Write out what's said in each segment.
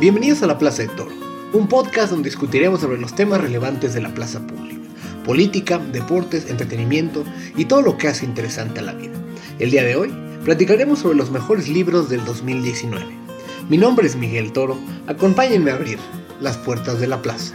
Bienvenidos a La Plaza de Toro, un podcast donde discutiremos sobre los temas relevantes de la plaza pública, política, deportes, entretenimiento y todo lo que hace interesante a la vida. El día de hoy platicaremos sobre los mejores libros del 2019. Mi nombre es Miguel Toro, acompáñenme a abrir las puertas de la plaza.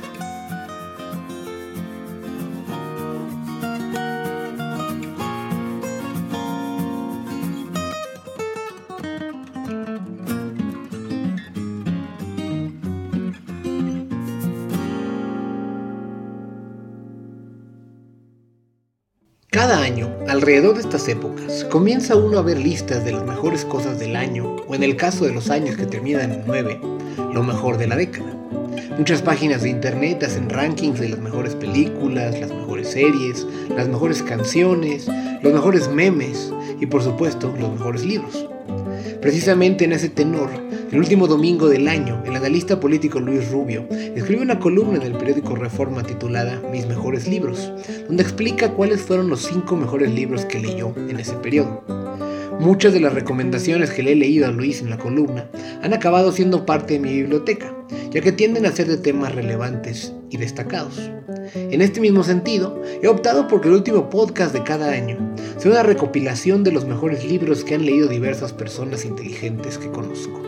Alrededor de estas épocas, comienza uno a ver listas de las mejores cosas del año, o en el caso de los años que terminan en 9, lo mejor de la década. Muchas páginas de internet hacen rankings de las mejores películas, las mejores series, las mejores canciones, los mejores memes y por supuesto los mejores libros. Precisamente en ese tenor, el último domingo del año, el analista político Luis Rubio escribe una columna en el periódico Reforma titulada Mis mejores libros, donde explica cuáles fueron los cinco mejores libros que leyó en ese periodo. Muchas de las recomendaciones que le he leído a Luis en la columna han acabado siendo parte de mi biblioteca, ya que tienden a ser de temas relevantes y destacados. En este mismo sentido, he optado por que el último podcast de cada año sea una recopilación de los mejores libros que han leído diversas personas inteligentes que conozco.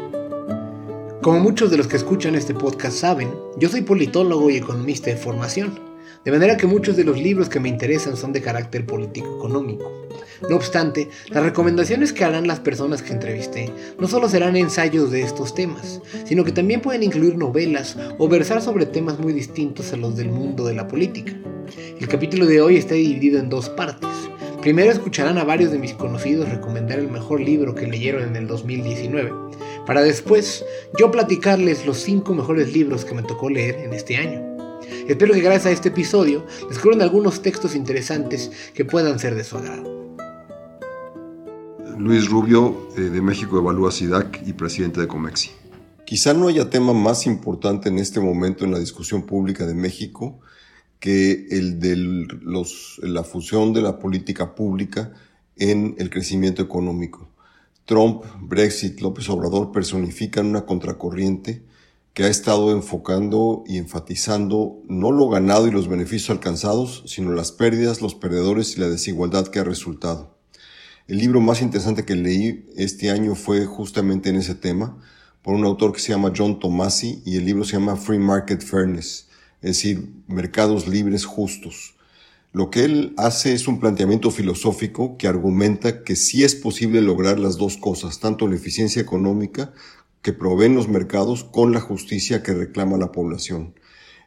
Como muchos de los que escuchan este podcast saben, yo soy politólogo y economista de formación, de manera que muchos de los libros que me interesan son de carácter político-económico. No obstante, las recomendaciones que harán las personas que entrevisté no solo serán ensayos de estos temas, sino que también pueden incluir novelas o versar sobre temas muy distintos a los del mundo de la política. El capítulo de hoy está dividido en dos partes. Primero escucharán a varios de mis conocidos recomendar el mejor libro que leyeron en el 2019, para después yo platicarles los 5 mejores libros que me tocó leer en este año. Espero que gracias a este episodio descubran algunos textos interesantes que puedan ser de su agrado. Luis Rubio, eh, de México Evalúa SIDAC y presidente de Comexi. Quizá no haya tema más importante en este momento en la discusión pública de México que el de la fusión de la política pública en el crecimiento económico. Trump, Brexit, López Obrador personifican una contracorriente que ha estado enfocando y enfatizando no lo ganado y los beneficios alcanzados, sino las pérdidas, los perdedores y la desigualdad que ha resultado. El libro más interesante que leí este año fue justamente en ese tema, por un autor que se llama John Tomasi, y el libro se llama Free Market Fairness, es decir, mercados libres justos. Lo que él hace es un planteamiento filosófico que argumenta que sí es posible lograr las dos cosas, tanto la eficiencia económica que proveen los mercados con la justicia que reclama la población.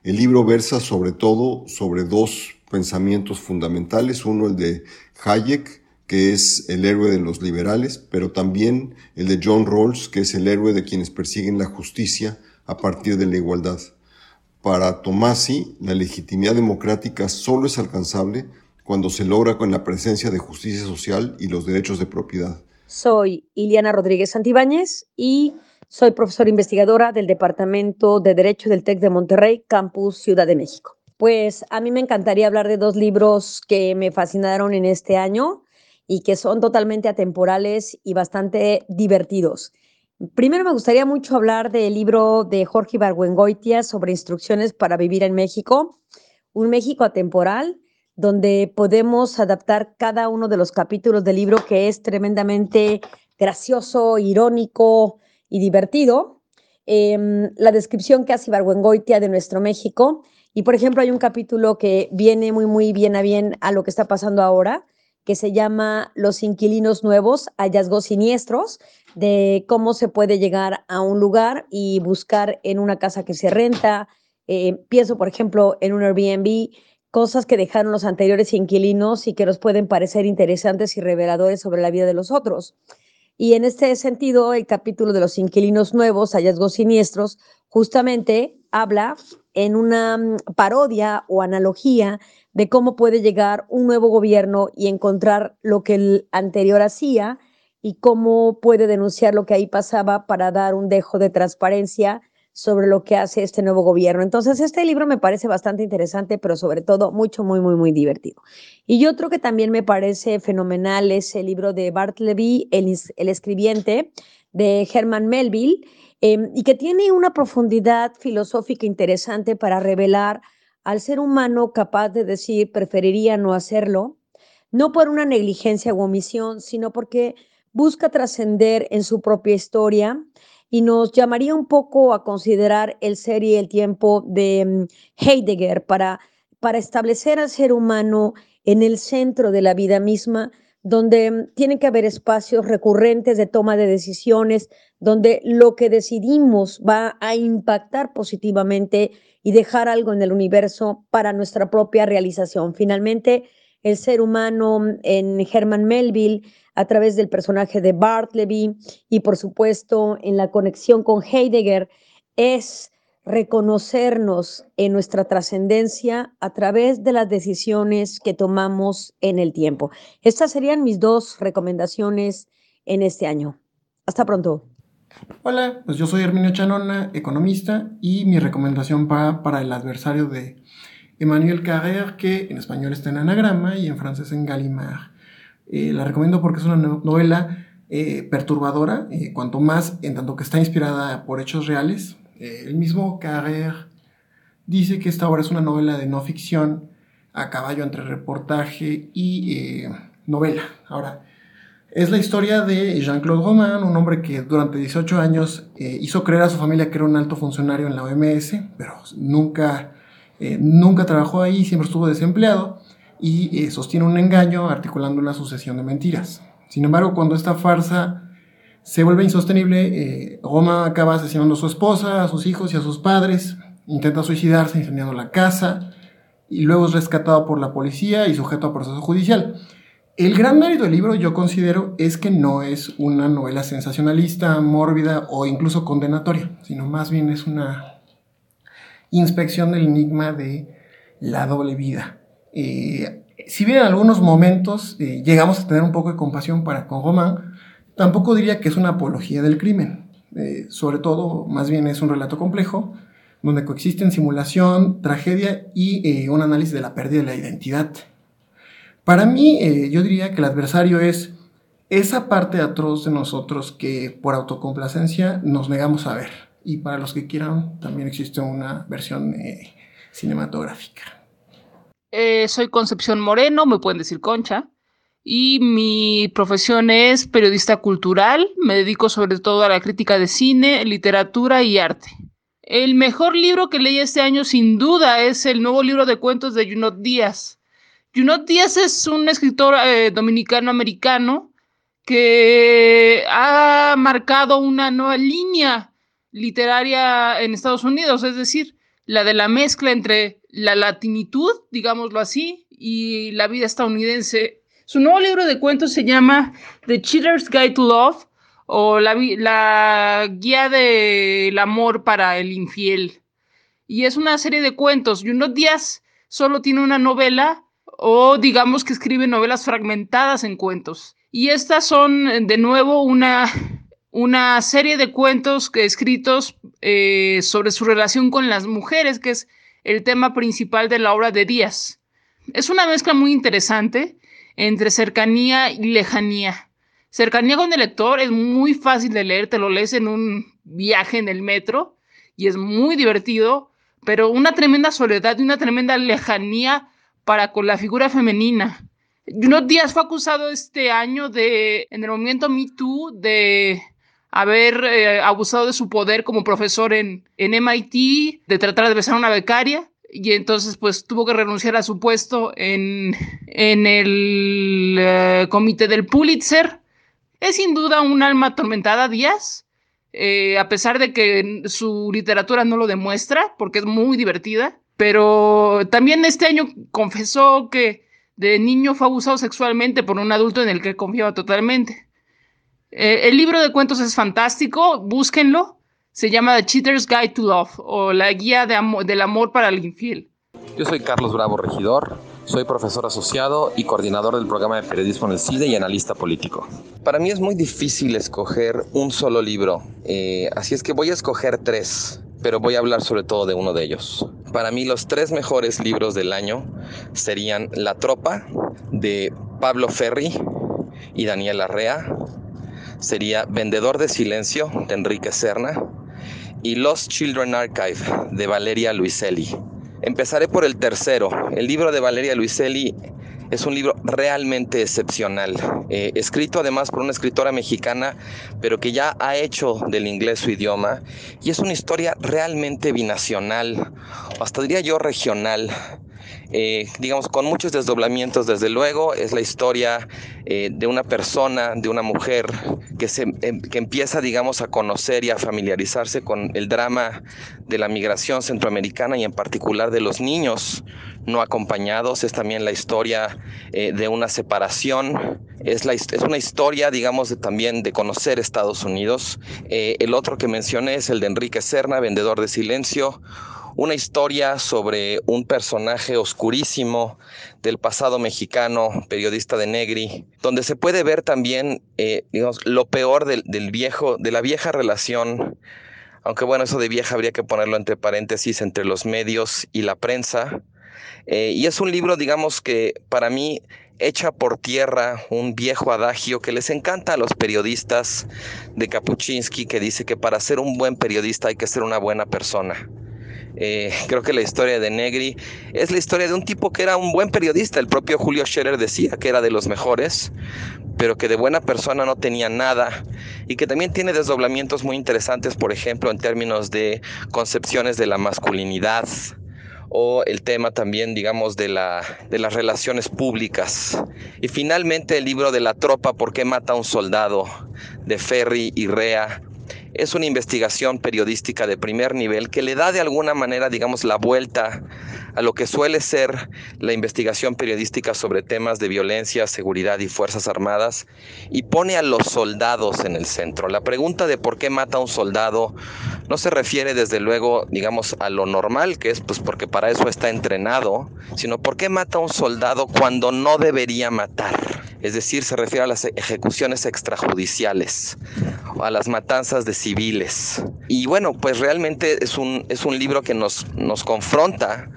El libro versa sobre todo sobre dos pensamientos fundamentales, uno el de Hayek, que es el héroe de los liberales, pero también el de John Rawls, que es el héroe de quienes persiguen la justicia a partir de la igualdad. Para Tomasi, la legitimidad democrática solo es alcanzable cuando se logra con la presencia de justicia social y los derechos de propiedad. Soy Iliana Rodríguez Santibáñez y soy profesora investigadora del Departamento de Derecho del TEC de Monterrey, Campus Ciudad de México. Pues a mí me encantaría hablar de dos libros que me fascinaron en este año y que son totalmente atemporales y bastante divertidos. Primero me gustaría mucho hablar del libro de Jorge Ibargüengoitia sobre instrucciones para vivir en México, un México atemporal, donde podemos adaptar cada uno de los capítulos del libro que es tremendamente gracioso, irónico y divertido. Em, la descripción que hace Ibargüengoitia de nuestro México. Y por ejemplo, hay un capítulo que viene muy, muy bien a bien a lo que está pasando ahora, que se llama Los inquilinos nuevos, hallazgos siniestros, de cómo se puede llegar a un lugar y buscar en una casa que se renta. Eh, pienso, por ejemplo, en un Airbnb, cosas que dejaron los anteriores inquilinos y que nos pueden parecer interesantes y reveladores sobre la vida de los otros. Y en este sentido, el capítulo de los inquilinos nuevos, hallazgos siniestros, justamente habla en una mm, parodia o analogía de cómo puede llegar un nuevo gobierno y encontrar lo que el anterior hacía y cómo puede denunciar lo que ahí pasaba para dar un dejo de transparencia sobre lo que hace este nuevo gobierno. Entonces, este libro me parece bastante interesante, pero sobre todo mucho, muy, muy, muy divertido. Y otro que también me parece fenomenal es el libro de Bart Levy, El, el escribiente, de Herman Melville. em, y que tiene una profundidad filosófica interesante para revelar al ser humano capaz de decir preferiría no hacerlo, no por una negligencia u omisión, sino porque busca trascender en su propia historia y nos llamaría un poco a considerar el ser y el tiempo de mm, Heidegger para, para establecer al ser humano en el centro de la vida misma, donde mm, tiene que haber espacios recurrentes de toma de decisiones, donde lo que decidimos va a impactar positivamente y dejar algo en el universo para nuestra propia realización. Finalmente, el ser humano mm, en Herman Melville a través del personaje de Bartleby y por supuesto en la conexión con Heidegger es reconocernos en nuestra trascendencia a través de las decisiones que tomamos en el tiempo. Estas serían mis dos recomendaciones en este año. Hasta pronto. Hola, pues yo soy Herminio Chanona, economista, y mi recomendación va para el adversario de Emmanuel Carrère, que en español está en anagrama y en francés en Gallimard. Eh, la recomiendo porque es una novela eh, perturbadora, eh, cuanto más en tanto que está inspirada por hechos reales. el mismo Carrère dice que esta obra es una novela de no ficción a caballo entre reportaje y novela. Ahora, es la historia de Jean-Claude Roman, un hombre que durante 18 años hizo creer a su familia que era un alto funcionario en la OMS, pero nunca nunca trabajó ahí, siempre estuvo desempleado y eh, sostiene un engaño articulando una sucesión de mentiras. Sin embargo, cuando esta farsa se vuelve insostenible, eh, Roma acaba asesinando a su esposa, a sus hijos y a sus padres, intenta suicidarse incendiando la casa y luego es rescatado por la policía y sujeto a proceso judicial. El gran mérito del libro, yo considero, es que no es una novela sensacionalista, mórbida o incluso condenatoria, sino más bien es una inspección del enigma de la doble vida. Eh, si bien en algunos momentos eh, llegamos a tener un poco de compasión para con Román, tampoco diría que es una apología del crimen. Eh, sobre todo, más bien es un relato complejo, donde coexisten simulación, tragedia y un análisis de la pérdida de la identidad. Para mí, yo diría que el adversario es esa parte atroz de nosotros que por autocomplacencia nos negamos a ver y para los que quieran también existe una versión eh, cinematográfica. Eh, soy Concepción Moreno, me pueden decir Concha, y mi profesión es periodista cultural, me dedico sobre todo a la crítica de cine, literatura y arte. El mejor libro que leí este año sin duda es el nuevo libro de cuentos de Junot Díaz. Junot Díaz es un escritor eh, dominicano-americano que ha marcado una nueva línea literaria en Estados Unidos, es decir, la de la mezcla entre la latinitud, digámoslo así, y la vida estadounidense. Su nuevo libro de cuentos se llama The Cheater's Guide to Love o la, la guía del amor para el infiel. Y es una serie de cuentos. Y unos solo tiene una novela o digamos que escribe novelas fragmentadas en cuentos. Y estas son de nuevo una una serie de cuentos escritos eh, sobre su relación con las mujeres, que es el tema principal de la obra de Díaz. Es una mezcla muy interesante entre cercanía y lejanía. Cercanía con el lector es muy fácil de leer, te lo lees en un viaje en el metro y es muy divertido, pero una tremenda soledad y una tremenda lejanía para con la figura femenina. Junot Díaz fue acusado este año de, en el movimiento Me Too, de haber eh, abusado de su poder como profesor en, en MIT, de tratar de besar a una becaria, y entonces pues tuvo que renunciar a su puesto en, en el eh, comité del Pulitzer. Es sin duda un alma atormentada, Díaz, eh, a pesar de que su literatura no lo demuestra, porque es muy divertida, pero también este año confesó que de niño fue abusado sexualmente por un adulto en el que confiaba totalmente. Eh, el libro de cuentos es fantástico, búsquenlo. Se llama The Cheater's Guide to Love o La Guía del Amor para el Infiel. Yo soy Carlos Bravo Regidor, soy profesor asociado y coordinador del programa de periodismo en el CIDE y analista político. Para mí es muy difícil escoger un solo libro, eh, así es que voy a escoger tres, pero voy a hablar sobre todo de uno de ellos. Para mí los tres mejores libros del año serían La Tropa de Pablo Ferri y Daniel Arrea, sería Vendedor de Silencio de Enrique Serna y Lost Children Archive de Valeria Luiselli. Empezaré por el tercero. El libro de Valeria Luiselli es un libro realmente excepcional, eh, escrito además por una escritora mexicana, pero que ya ha hecho del inglés su idioma, y es una historia realmente binacional, hasta diría yo regional. Eh, digamos, con muchos desdoblamientos, desde luego, es la historia eh, de una persona, de una mujer que, se, em, que empieza, digamos, a conocer y a familiarizarse con el drama de la migración centroamericana y en particular de los niños no acompañados. Es también la historia eh, de una separación. Es, la, es una historia, digamos, de, también de conocer Estados Unidos. el otro que mencioné es el de Enrique Serna, Vendedor de Silencio una historia sobre un personaje oscurísimo del pasado mexicano, periodista de Negri, donde se puede ver también, eh, digamos, lo peor del, viejo, de la vieja relación, aunque bueno, eso de vieja habría que ponerlo entre paréntesis, entre los medios y la prensa. Eh, y es un libro, digamos, que para mí echa por tierra un viejo adagio que les encanta a los periodistas de Kapuczynski, que dice que para ser un buen periodista hay que ser una buena persona. Eh, creo que la historia de Negri es la historia de un tipo que era un buen periodista. El propio Julio Scherer decía que era de los mejores, pero que de buena persona no tenía nada y que también tiene desdoblamientos muy interesantes, por ejemplo, en términos de concepciones de la masculinidad o el tema también, digamos, de, la, de las relaciones públicas. Y finalmente el libro de la tropa, ¿por qué mata a un soldado? de Ferry y Rea, es una investigación periodística de primer nivel que le da de alguna manera, digamos, la vuelta a lo que suele ser la investigación periodística sobre temas de violencia, seguridad y fuerzas armadas y pone a los soldados en el centro. La pregunta de por qué mata a un soldado no se refiere desde luego, digamos, a lo normal, que es pues porque para eso está entrenado, sino por qué mata a un soldado cuando no debería matar. Es decir, se refiere a las ejecuciones extrajudiciales, a las matanzas de civiles. Y bueno, pues realmente es un, es un libro que nos, nos confronta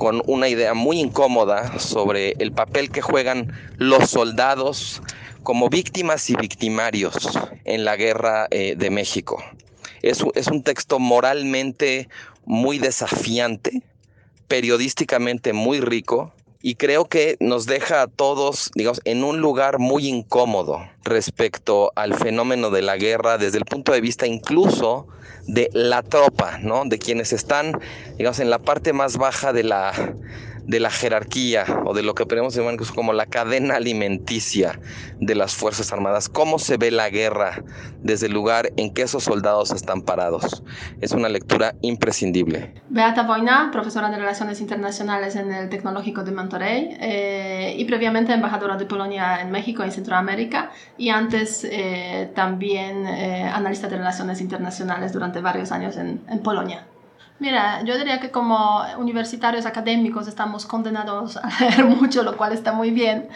con una idea muy incómoda sobre el papel que juegan los soldados como víctimas y victimarios en la guerra eh, de México. Es, es un texto moralmente muy desafiante, periodísticamente muy rico, y creo que nos deja a todos, digamos, en un lugar muy incómodo respecto al fenómeno de la guerra desde el punto de vista incluso de la tropa, ¿no? De quienes están, digamos, en la parte más baja de la de la jerarquía o de lo que podemos llamar como la cadena alimenticia de las Fuerzas Armadas. ¿Cómo se ve la guerra desde el lugar en que esos soldados están parados? Es una lectura imprescindible. Beata Boina, profesora de Relaciones Internacionales en el Tecnológico de Monterrey eh, y previamente embajadora de Polonia en México y Centroamérica y antes eh, también eh, analista de Relaciones Internacionales durante varios años en, en Polonia. Mira, yo diría que como universitarios académicos estamos condenados a leer mucho, lo cual está muy bien,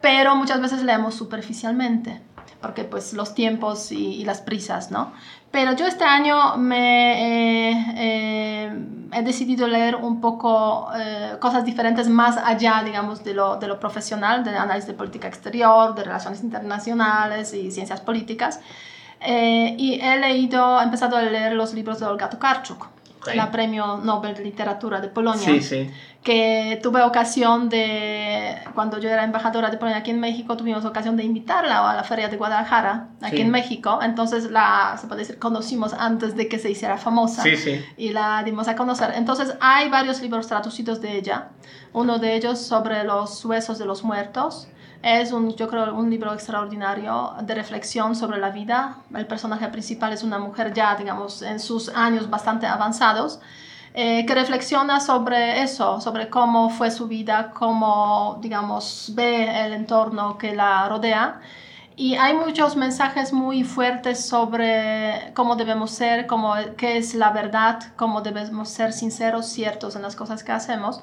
pero muchas veces leemos superficialmente, porque pues los tiempos y, las prisas, ¿no? Pero yo este año me eh, he decidido leer un poco eh, cosas diferentes más allá, digamos, de lo, de lo profesional, de análisis de política exterior, de relaciones internacionales y ciencias políticas. Eh, y he leído, he empezado a leer los libros de Olga Tokarczuk la Premio Nobel de Literatura de Polonia, sí, sí. que tuve ocasión de, cuando yo era embajadora de Polonia aquí en México, tuvimos ocasión de invitarla a la Feria de Guadalajara, aquí en México, entonces la, se puede decir, conocimos antes de que se hiciera famosa y la dimos a conocer. Entonces hay varios libros traducidos de ella, uno de ellos sobre los huesos de los muertos, es un, yo creo, un libro extraordinario de reflexión sobre la vida. El personaje principal es una mujer ya, digamos, en sus años bastante avanzados, eh, que reflexiona sobre eso, sobre cómo fue su vida, cómo, digamos, ve el entorno que la rodea. Y hay muchos mensajes muy fuertes sobre cómo debemos ser, cómo, qué es la verdad, cómo debemos ser sinceros, ciertos en las cosas que hacemos.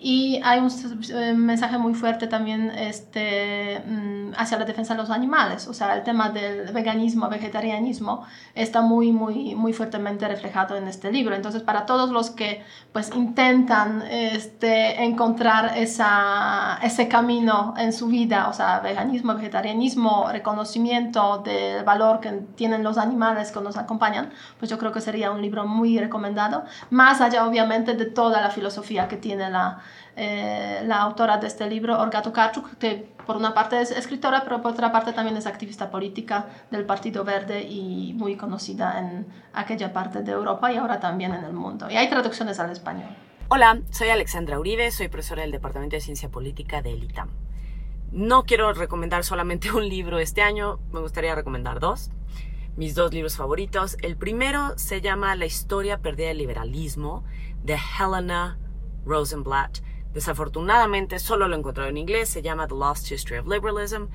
Y hay un eh, mensaje muy fuerte también este, mm, hacia la defensa de los animales. O sea, el tema del veganismo, vegetarianismo está muy, muy, muy fuertemente reflejado en este libro. Entonces, para todos los que pues, intentan este, encontrar esa, ese camino en su vida, o sea, veganismo, vegetarianismo, reconocimiento del valor que tienen los animales que nos acompañan, pues yo creo que sería un libro muy recomendado. Más allá, obviamente, de toda la filosofía que tiene la eh, la autora de este libro, Olga Tokarczuk, que por una parte es escritora, pero por otra parte también es activista política del Partido Verde y muy conocida en aquella parte de Europa y ahora también en el mundo. Y hay traducciones al español. Hola, soy Alexandra Uribe, soy profesora del Departamento de Ciencia Política de ITAM. No quiero recomendar solamente un libro este año, me gustaría recomendar dos. Mis dos libros favoritos. El primero se llama La historia perdida del liberalismo de Helena Rosenblatt Desafortunadamente solo lo he encontrado en inglés, se llama The Lost History of Liberalism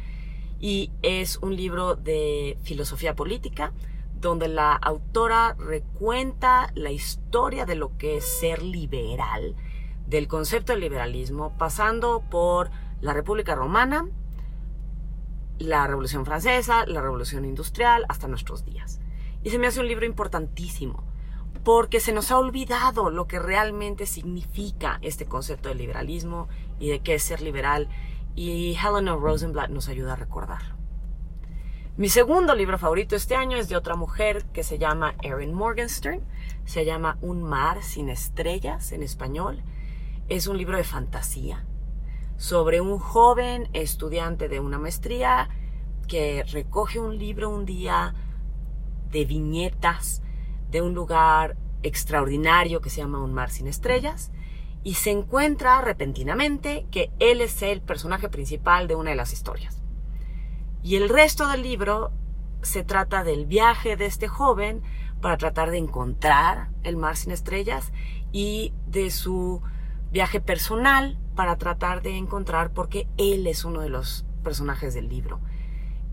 y es un libro de filosofía política donde la autora recuenta la historia de lo que es ser liberal, del concepto de liberalismo, pasando por la República Romana, la Revolución Francesa, la Revolución Industrial, hasta nuestros días. Y se me hace un libro importantísimo porque se nos ha olvidado lo que realmente significa este concepto de liberalismo y de qué es ser liberal, y Helena Rosenblatt nos ayuda a recordarlo. Mi segundo libro favorito este año es de otra mujer que se llama Erin Morgenstern, se llama Un mar sin estrellas en español, es un libro de fantasía sobre un joven estudiante de una maestría que recoge un libro un día de viñetas de un lugar extraordinario que se llama Un mar sin estrellas y se encuentra repentinamente que él es el personaje principal de una de las historias. Y el resto del libro se trata del viaje de este joven para tratar de encontrar el mar sin estrellas y de su viaje personal para tratar de encontrar porque él es uno de los personajes del libro.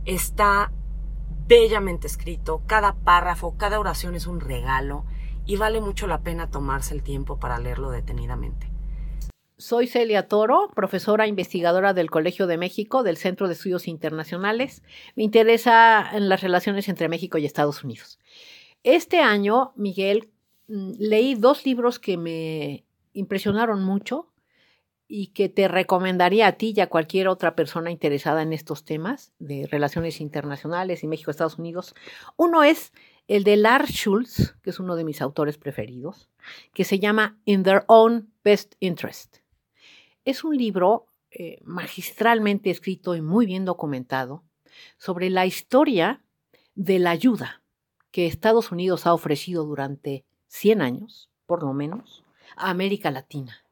Está bellamente escrito, cada párrafo, cada oración es un regalo y vale mucho la pena tomarse el tiempo para leerlo detenidamente. Soy Celia Toro, profesora investigadora del Colegio de México, del Centro de Estudios Internacionales. Me interesa en las relaciones entre México y Estados Unidos. Este año, Miguel, mm, leí dos libros que me impresionaron mucho y que te recomendaría a ti y a cualquier otra persona interesada en estos temas de relaciones internacionales y México-Estados Unidos. Uno es el de Lars Schultz, que es uno de mis autores preferidos, que se llama In Their Own Best Interest. Es un libro eh, magistralmente escrito y muy bien documentado sobre la historia de la ayuda que Estados Unidos ha ofrecido durante 100 años, por lo menos, a América Latina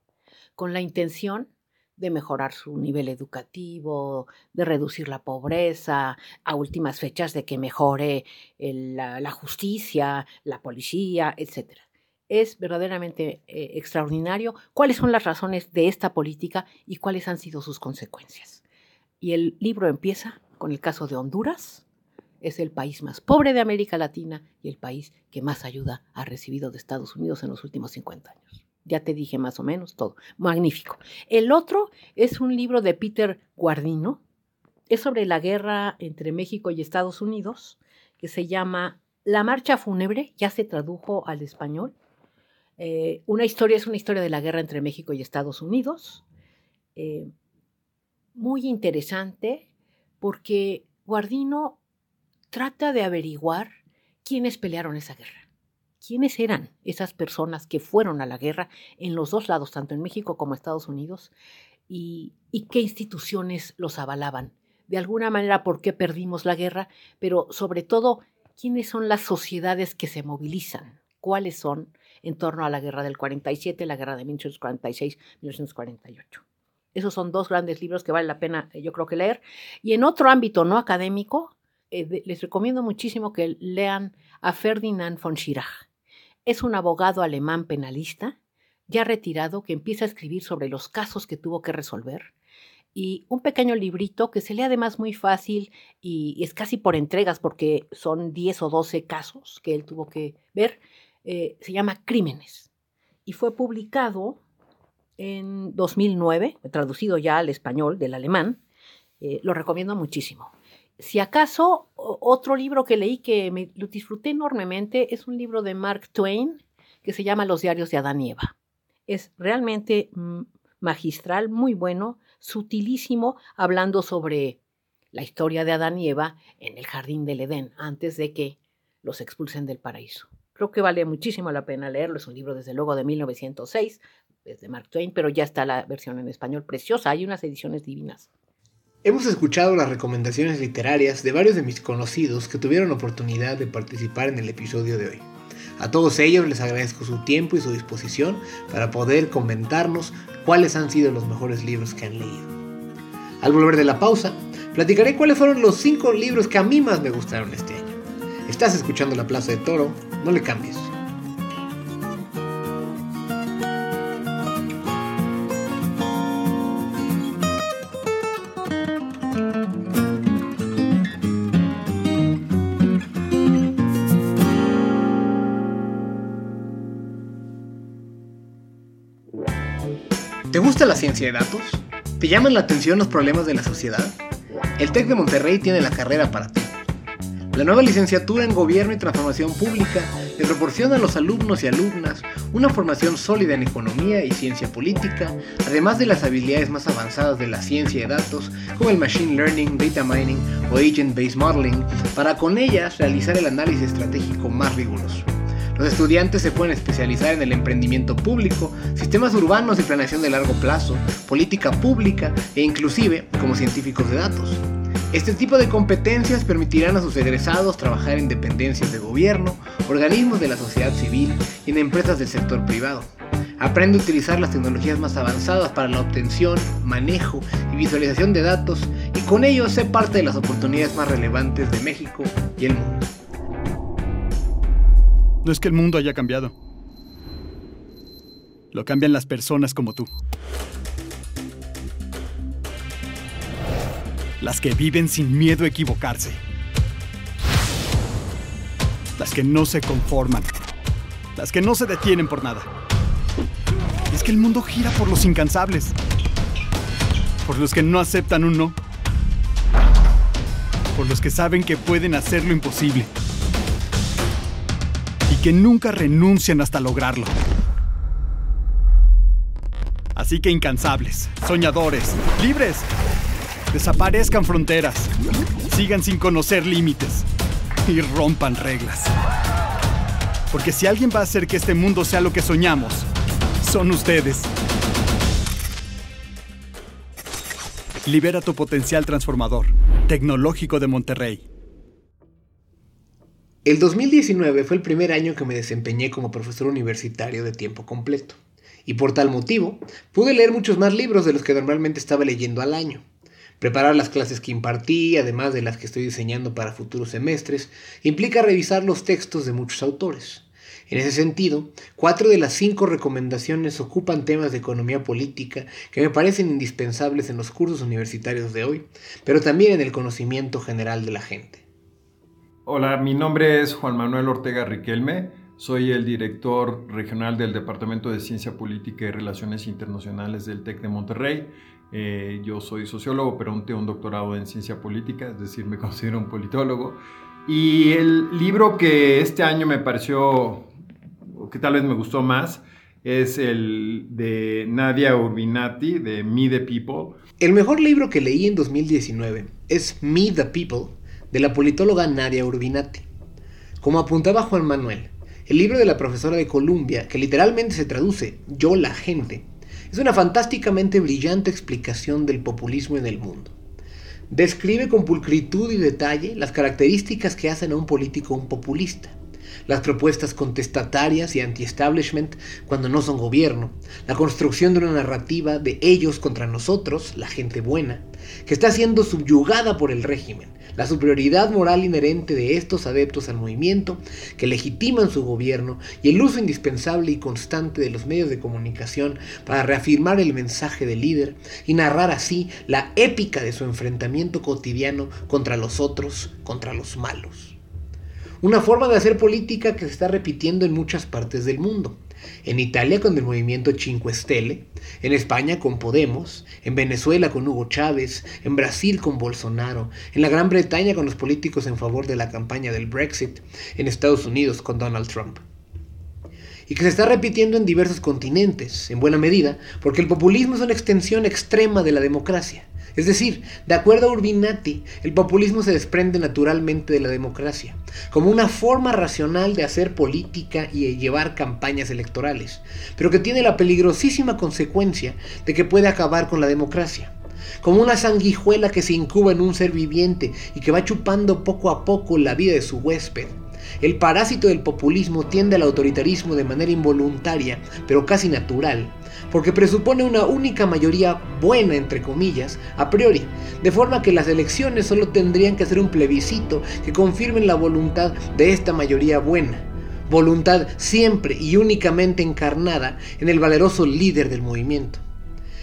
con la intención de mejorar su nivel educativo, de reducir la pobreza, a últimas fechas de que mejore la, justicia, la policía, etc. Es verdaderamente eh, extraordinario cuáles son las razones de esta política y cuáles han sido sus consecuencias. Y el libro empieza con el caso de Honduras. Es el país más pobre de América Latina y el país que más ayuda ha recibido de Estados Unidos en los últimos 50 años. Ya te dije más o menos todo. Magnífico. El otro es un libro de Peter Guardino. Es sobre la guerra entre México y Estados Unidos, que se llama La Marcha Fúnebre. Ya se tradujo al español. Eh, una historia es una historia de la guerra entre México y Estados Unidos. Eh, muy interesante porque Guardino trata de averiguar quiénes pelearon esa guerra quiénes eran esas personas que fueron a la guerra en los dos lados, tanto en México como Estados Unidos, y, qué instituciones los avalaban. De alguna manera, por qué perdimos la guerra, pero sobre todo, quiénes son las sociedades que se movilizan, cuáles son en torno a la guerra del 47, la guerra de 1946-1948. Esos son dos grandes libros que vale la pena, eh, yo creo que leer. Y en otro ámbito no académico, eh, les recomiendo muchísimo que lean a Ferdinand von Schirach. Es un abogado alemán penalista, ya retirado, que empieza a escribir sobre los casos que tuvo que resolver. Y un pequeño librito que se lee además muy fácil y, es casi por entregas porque son 10 o 12 casos que él tuvo que ver, eh, se llama Crímenes. Y fue publicado en 2009, traducido ya al español del alemán. Eh, lo recomiendo muchísimo. Si acaso, otro libro que leí que me lo disfruté enormemente es un libro de Mark Twain que se llama Los diarios de Adán y Eva. Es realmente mm, magistral, muy bueno, sutilísimo, hablando sobre la historia de Adán y Eva en el jardín del Edén, antes de que los expulsen del paraíso. Creo que vale muchísimo la pena leerlo. Es un libro, desde luego, de 1906, es de Mark Twain, pero ya está la versión en español preciosa. Hay unas ediciones divinas. Hemos escuchado las recomendaciones literarias de varios de mis conocidos que tuvieron oportunidad de participar en el episodio de hoy. A todos ellos les agradezco su tiempo y su disposición para poder comentarnos cuáles han sido los mejores libros que han leído. Al volver de la pausa, platicaré cuáles fueron los 5 libros que a mí más me gustaron este año. Estás escuchando La Plaza de Toro, no le cambies. Ciencia de datos? ¿Te llaman la atención los problemas de la sociedad? El TEC de Monterrey tiene la carrera para ti. La nueva licenciatura en Gobierno y Transformación Pública le proporciona a los alumnos y alumnas una formación sólida en economía y ciencia política, además de las habilidades más avanzadas de la ciencia de datos, como el Machine Learning, Data Mining o Agent Based Modeling, para con ellas realizar el análisis estratégico más riguroso. Los estudiantes se pueden especializar en el emprendimiento público, sistemas urbanos y planeación de largo plazo, política pública e inclusive como científicos de datos. Este tipo de competencias permitirán a sus egresados trabajar en dependencias de gobierno, organismos de la sociedad civil y en empresas del sector privado. Aprende a utilizar las tecnologías más avanzadas para la obtención, manejo y visualización de datos y con ello sé parte de las oportunidades más relevantes de México y el mundo. No es que el mundo haya cambiado. Lo cambian las personas como tú. Las que viven sin miedo a equivocarse. Las que no se conforman. Las que no se detienen por nada. Es que el mundo gira por los incansables. Por los que no aceptan un no. Por los que saben que pueden hacer lo imposible que nunca renuncian hasta lograrlo. Así que incansables, soñadores, libres, desaparezcan fronteras, sigan sin conocer límites y rompan reglas. Porque si alguien va a hacer que este mundo sea lo que soñamos, son ustedes. Libera tu potencial transformador. Tecnológico de Monterrey. El 2019 fue el primer año que me desempeñé como profesor universitario de tiempo completo, y por tal motivo pude leer muchos más libros de los que normalmente estaba leyendo al año. Preparar las clases que impartí, además de las que estoy diseñando para futuros semestres, implica revisar los textos de muchos autores. En ese sentido, cuatro de las cinco recomendaciones ocupan temas de economía política que me parecen indispensables en los cursos universitarios de hoy, pero también en el conocimiento general de la gente. Hola, mi nombre es Juan Manuel Ortega Riquelme. Soy el director regional del Departamento de Ciencia Política y Relaciones Internacionales del TEC de Monterrey. Eh, yo soy sociólogo, pero tengo un doctorado en ciencia política, es decir, me considero un politólogo. Y el libro que este año me pareció, que tal vez me gustó más, es el de Nadia Urbinati, de Me the People. El mejor libro que leí en 2019 es Me the People de la politóloga Nadia Urbinati. Como apuntaba Juan Manuel, el libro de la profesora de Columbia, que literalmente se traduce Yo la gente, es una fantásticamente brillante explicación del populismo en el mundo. Describe con pulcritud y detalle las características que hacen a un político un populista, las propuestas contestatarias y anti-establishment cuando no son gobierno, la construcción de una narrativa de ellos contra nosotros, la gente buena, que está siendo subyugada por el régimen, la superioridad moral inherente de estos adeptos al movimiento que legitiman su gobierno y el uso indispensable y constante de los medios de comunicación para reafirmar el mensaje del líder y narrar así la épica de su enfrentamiento cotidiano contra los otros, contra los malos. Una forma de hacer política que se está repitiendo en muchas partes del mundo. En Italia con el movimiento Cinque Stelle, en España con Podemos, en Venezuela con Hugo Chávez, en Brasil con Bolsonaro, en la Gran Bretaña con los políticos en favor de la campaña del Brexit, en Estados Unidos con Donald Trump y que se está repitiendo en diversos continentes, en buena medida, porque el populismo es una extensión extrema de la democracia. Es decir, de acuerdo a Urbinati, el populismo se desprende naturalmente de la democracia, como una forma racional de hacer política y llevar campañas electorales, pero que tiene la peligrosísima consecuencia de que puede acabar con la democracia como una sanguijuela que se incuba en un ser viviente y que va chupando poco a poco la vida de su huésped. El parásito del populismo tiende al autoritarismo de manera involuntaria, pero casi natural, porque presupone una única mayoría buena, entre comillas, a priori, de forma que las elecciones solo tendrían que ser un plebiscito que confirmen la voluntad de esta mayoría buena, voluntad siempre y únicamente encarnada en el valeroso líder del movimiento.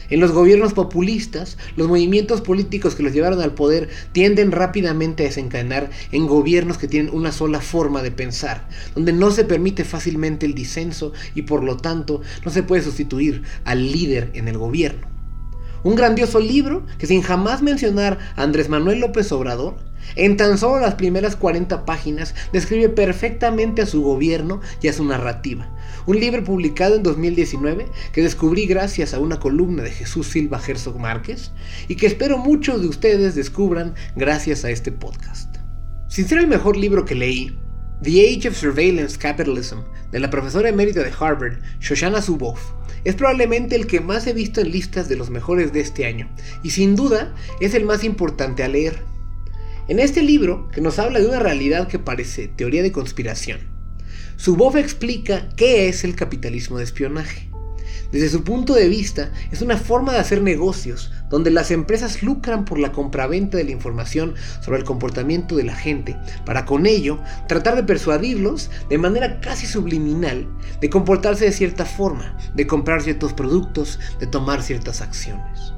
En los gobiernos populistas, los movimientos políticos que los llevaron al poder tienden rápidamente a desencadenar en gobiernos que tienen una sola forma de pensar, donde no se permite fácilmente el disenso y por lo tanto no se puede sustituir al líder en el gobierno. Un grandioso libro que sin jamás mencionar a Andrés Manuel López Obrador, en tan solo las primeras 40 páginas describe perfectamente a su gobierno y a su narrativa. Un libro publicado en 2019 que descubrí gracias a una columna de Jesús Silva Herzog Márquez y que espero muchos de ustedes descubran gracias a este podcast. Sin ser el mejor libro que leí, The Age of Surveillance Capitalism, de la profesora emérita de Harvard, Shoshana Zuboff, es probablemente el que más he visto en listas de los mejores de este año, y sin duda es el más importante a leer. En este libro, que nos habla de una realidad que parece teoría de conspiración, Zuboff explica qué es el capitalismo de espionaje. Desde su punto de vista, es una forma de hacer negocios donde las empresas lucran por la compraventa de la información sobre el comportamiento de la gente, para con ello tratar de persuadirlos de manera casi subliminal de comportarse de cierta forma, de comprar ciertos productos, de tomar ciertas acciones.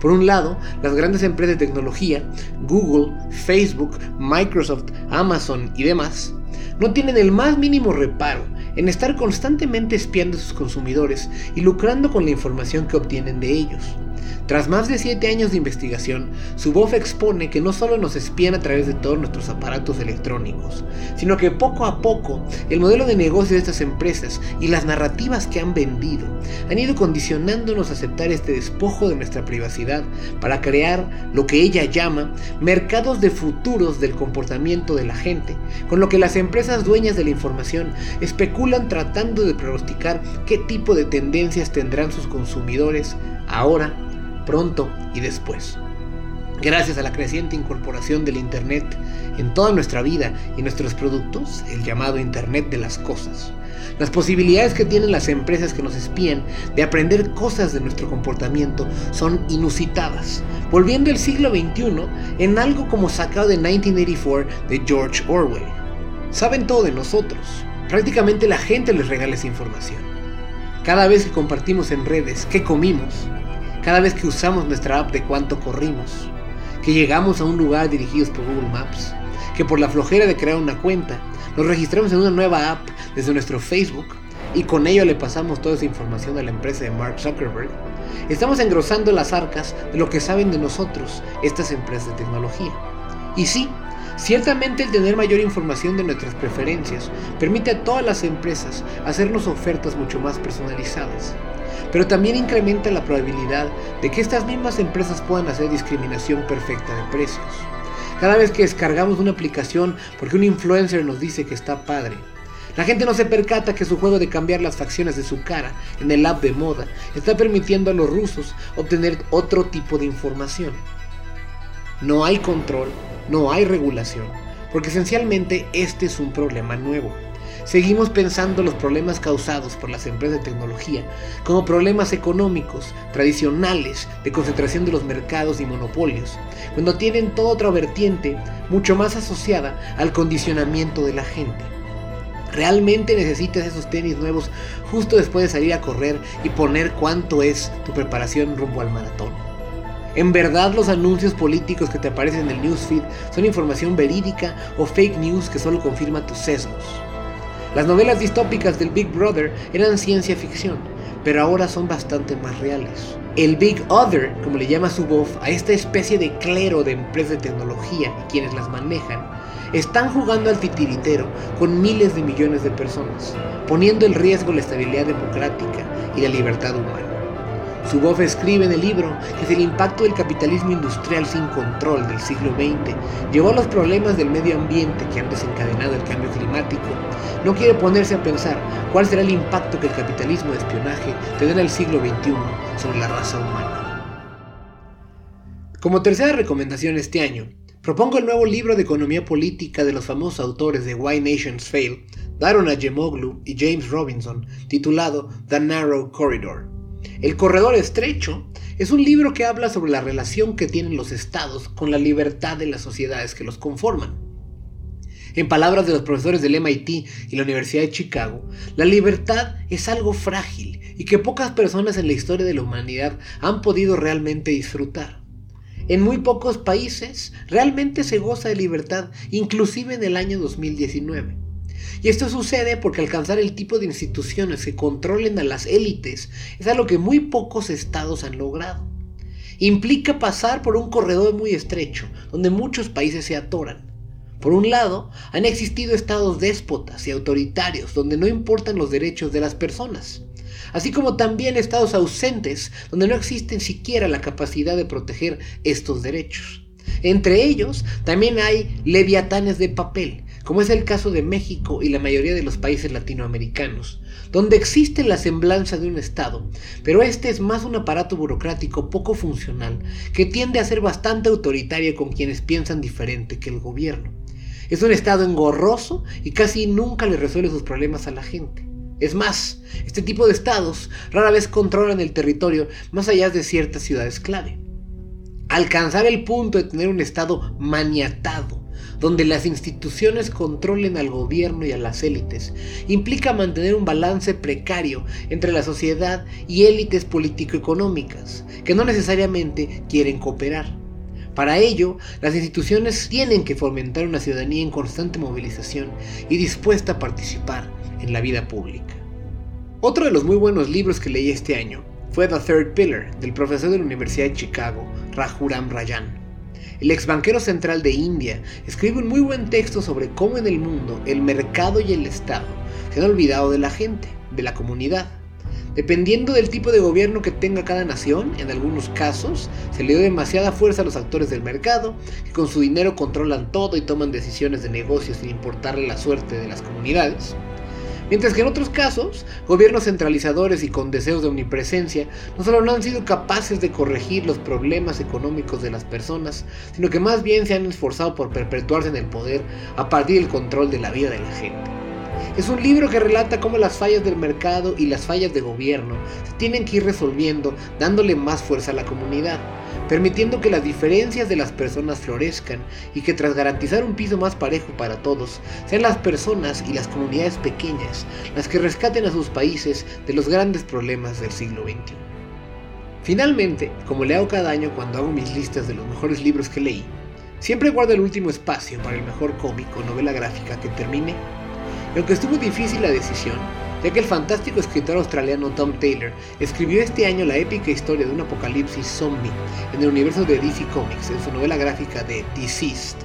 Por un lado, las grandes empresas de tecnología, Google, Facebook, Microsoft, Amazon y demás, no tienen el más mínimo reparo en estar constantemente espiando a sus consumidores y lucrando con la información que obtienen de ellos. Tras más de 7 años de investigación, Zuboff expone que no solo nos espían a través de todos nuestros aparatos electrónicos, sino que poco a poco el modelo de negocio de estas empresas y las narrativas que han vendido han ido condicionándonos a aceptar este despojo de nuestra privacidad para crear lo que ella llama mercados de futuros del comportamiento de la gente, con lo que las empresas dueñas de la información especulan tratando de pronosticar qué tipo de tendencias tendrán sus consumidores ahora pronto y después. Gracias a la creciente incorporación del Internet en toda nuestra vida y nuestros productos, el llamado Internet de las Cosas, las posibilidades que tienen las empresas que nos espían de aprender cosas de nuestro comportamiento son inusitadas, volviendo el siglo XXI en algo como sacado de 1984 de George Orwell. Saben todo de nosotros, prácticamente la gente les regala esa información. Cada vez que compartimos en redes qué comimos, cada vez que usamos nuestra app de cuánto corrimos, que llegamos a un lugar dirigidos por Google Maps, que por la flojera de crear una cuenta, nos registramos en una nueva app desde nuestro Facebook y con ello le pasamos toda esa información a la empresa de Mark Zuckerberg, estamos engrosando las arcas de lo que saben de nosotros estas empresas de tecnología. Y sí, Ciertamente el tener mayor información de nuestras preferencias permite a todas las empresas hacernos ofertas mucho más personalizadas pero también incrementa la probabilidad de que estas mismas empresas puedan hacer discriminación perfecta de precios. Cada vez que descargamos una aplicación porque un influencer nos dice que está padre, la gente no se percata que su juego de cambiar las facciones de su cara en el app de moda está permitiendo a los rusos obtener otro tipo de información. No hay control, no hay regulación, porque esencialmente este es un problema nuevo. Seguimos pensando los problemas causados por las empresas de tecnología como problemas económicos, tradicionales, de concentración de los mercados y monopolios, cuando tienen toda otra vertiente mucho más asociada al condicionamiento de la gente. ¿Realmente necesitas esos tenis nuevos justo después de salir a correr y poner cuánto es tu preparación rumbo al maratón? ¿En verdad los anuncios políticos que te aparecen en el newsfeed son información verídica o fake news que solo confirma tus sesgos? Las novelas distópicas del Big Brother eran ciencia ficción, pero ahora son bastante más reales. El Big Other, como le llama su voz a esta especie de clero de empresas de tecnología y quienes las manejan, están jugando al titiritero con miles de millones de personas, poniendo en riesgo la estabilidad democrática y la libertad humana. Zuboff escribe en el libro que si el impacto del capitalismo industrial sin control del siglo XX llevó a los problemas del medio ambiente que han desencadenado el cambio climático, no quiere ponerse a pensar cuál será el impacto que el capitalismo de espionaje tendrá en el siglo XXI sobre la raza humana. Como tercera recomendación este año, propongo el nuevo libro de economía política de los famosos autores de Why Nations Fail, Daron Ajemoglu y James Robinson, titulado The Narrow Corridor. El Corredor Estrecho es un libro que habla sobre la relación que tienen los estados con la libertad de las sociedades que los conforman. En palabras de los profesores del MIT y la Universidad de Chicago, la libertad es algo frágil y que pocas personas en la historia de la humanidad han podido realmente disfrutar. En muy pocos países realmente se goza de libertad, inclusive en el año 2019. Y esto sucede porque alcanzar el tipo de instituciones que controlen a las élites es algo que muy pocos estados han logrado. Implica pasar por un corredor muy estrecho, donde muchos países se atoran. Por un lado, han existido estados déspotas y autoritarios donde no importan los derechos de las personas, así como también estados ausentes donde no existe siquiera la capacidad de proteger estos derechos. Entre ellos también hay leviatanes de papel, como es el caso de México y la mayoría de los países latinoamericanos, donde existe la semblanza de un Estado, pero este es más un aparato burocrático poco funcional que tiende a ser bastante autoritario con quienes piensan diferente que el gobierno. Es un Estado engorroso y casi nunca le resuelve sus problemas a la gente. Es más, este tipo de estados rara vez controlan el territorio más allá de ciertas ciudades clave. Alcanzar el punto de tener un Estado maniatado, donde las instituciones controlen al gobierno y a las élites, implica mantener un balance precario entre la sociedad y élites político-económicas, que no necesariamente quieren cooperar. Para ello, las instituciones tienen que fomentar una ciudadanía en constante movilización y dispuesta a participar en la vida pública. Otro de los muy buenos libros que leí este año fue The Third Pillar del profesor de la Universidad de Chicago, Rajuram Rajan. El ex banquero central de India escribe un muy buen texto sobre cómo en el mundo el mercado y el Estado se han olvidado de la gente, de la comunidad, Dependiendo del tipo de gobierno que tenga cada nación, en algunos casos se le dio demasiada fuerza a los actores del mercado, que con su dinero controlan todo y toman decisiones de negocios sin importarle la suerte de las comunidades. Mientras que en otros casos, gobiernos centralizadores y con deseos de omnipresencia no solo no han sido capaces de corregir los problemas económicos de las personas, sino que más bien se han esforzado por perpetuarse en el poder a partir del control de la vida de la gente. Es un libro que relata cómo las fallas del mercado y las fallas de gobierno se tienen que ir resolviendo dándole más fuerza a la comunidad, permitiendo que las diferencias de las personas florezcan y que tras garantizar un piso más parejo para todos, sean las personas y las comunidades pequeñas las que rescaten a sus países de los grandes problemas del siglo XXI. Finalmente, como le hago cada año cuando hago mis listas de los mejores libros que leí, siempre guardo el último espacio para el mejor cómic o novela gráfica que termine aunque estuvo difícil la decisión, ya que el fantástico escritor australiano Tom Taylor escribió este año la épica historia de un apocalipsis zombie en el universo de DC Comics en su novela gráfica de Deceased.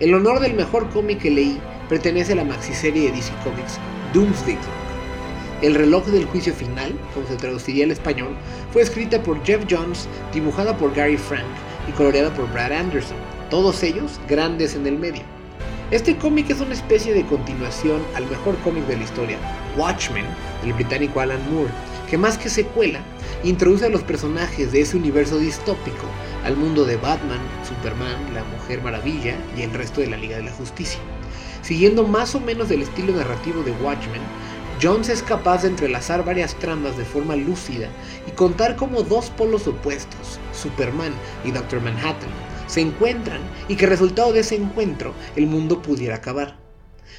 El honor del mejor cómic que leí pertenece a la maxiserie de DC Comics Doomsday Clock. El reloj del juicio final, como se traduciría al español, fue escrita por Jeff Jones, dibujada por Gary Frank y coloreada por Brad Anderson, todos ellos grandes en el medio. Este cómic es una especie de continuación al mejor cómic de la historia, Watchmen, del británico Alan Moore, que más que secuela, introduce a los personajes de ese universo distópico al mundo de Batman, Superman, la Mujer Maravilla y el resto de la Liga de la Justicia. Siguiendo más o menos el estilo narrativo de Watchmen, Jones es capaz de entrelazar varias tramas de forma lúcida y contar como dos polos opuestos, Superman y Doctor Manhattan, se encuentran y que resultado de ese encuentro el mundo pudiera acabar.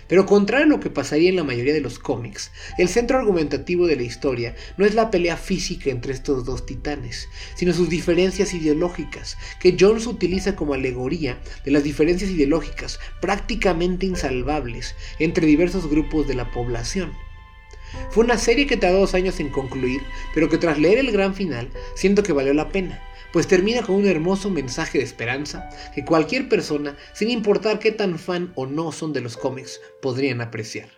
Pero contrario a lo que pasaría en la mayoría de los cómics, el centro argumentativo de la historia no es la pelea física entre estos dos titanes, sino sus diferencias ideológicas, que Jones utiliza como alegoría de las diferencias ideológicas prácticamente insalvables entre diversos grupos de la población. Fue una serie que tardó dos años en concluir, pero que tras leer el gran final siento que valió la pena, pues termina con un hermoso mensaje de esperanza que cualquier persona, sin importar qué tan fan o no son de los cómics, podrían apreciar.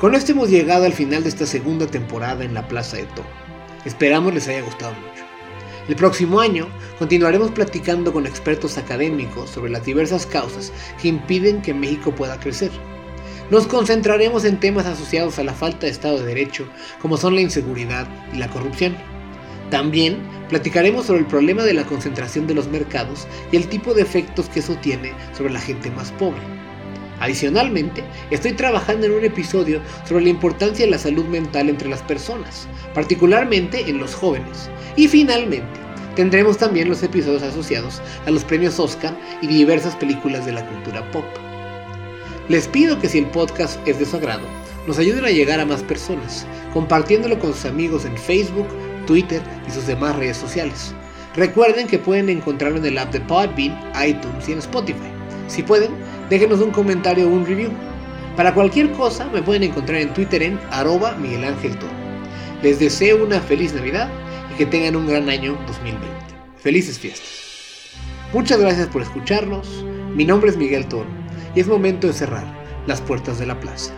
Con esto hemos llegado al final de esta segunda temporada en la Plaza de Toro. Esperamos les haya gustado mucho. El próximo año continuaremos platicando con expertos académicos sobre las diversas causas que impiden que México pueda crecer. Nos concentraremos en temas asociados a la falta de Estado de Derecho, como son la inseguridad y la corrupción. También platicaremos sobre el problema de la concentración de los mercados y el tipo de efectos que eso tiene sobre la gente más pobre. Adicionalmente, estoy trabajando en un episodio sobre la importancia de la salud mental entre las personas, particularmente en los jóvenes. Y finalmente, tendremos también los episodios asociados a los premios Oscar y diversas películas de la cultura pop. Les pido que si el podcast es de su agrado, nos ayuden a llegar a más personas, compartiéndolo con sus amigos en Facebook, Twitter y sus demás redes sociales. Recuerden que pueden encontrarlo en el app de Podbean, iTunes y en Spotify. Si pueden, déjenos un comentario o un review. Para cualquier cosa me pueden encontrar en Twitter en arroba Miguel Ángel Toro. Les deseo una feliz Navidad y que tengan un gran año 2020. Felices fiestas. Muchas gracias por escucharnos. Mi nombre es Miguel Toro y es momento de cerrar las puertas de la plaza.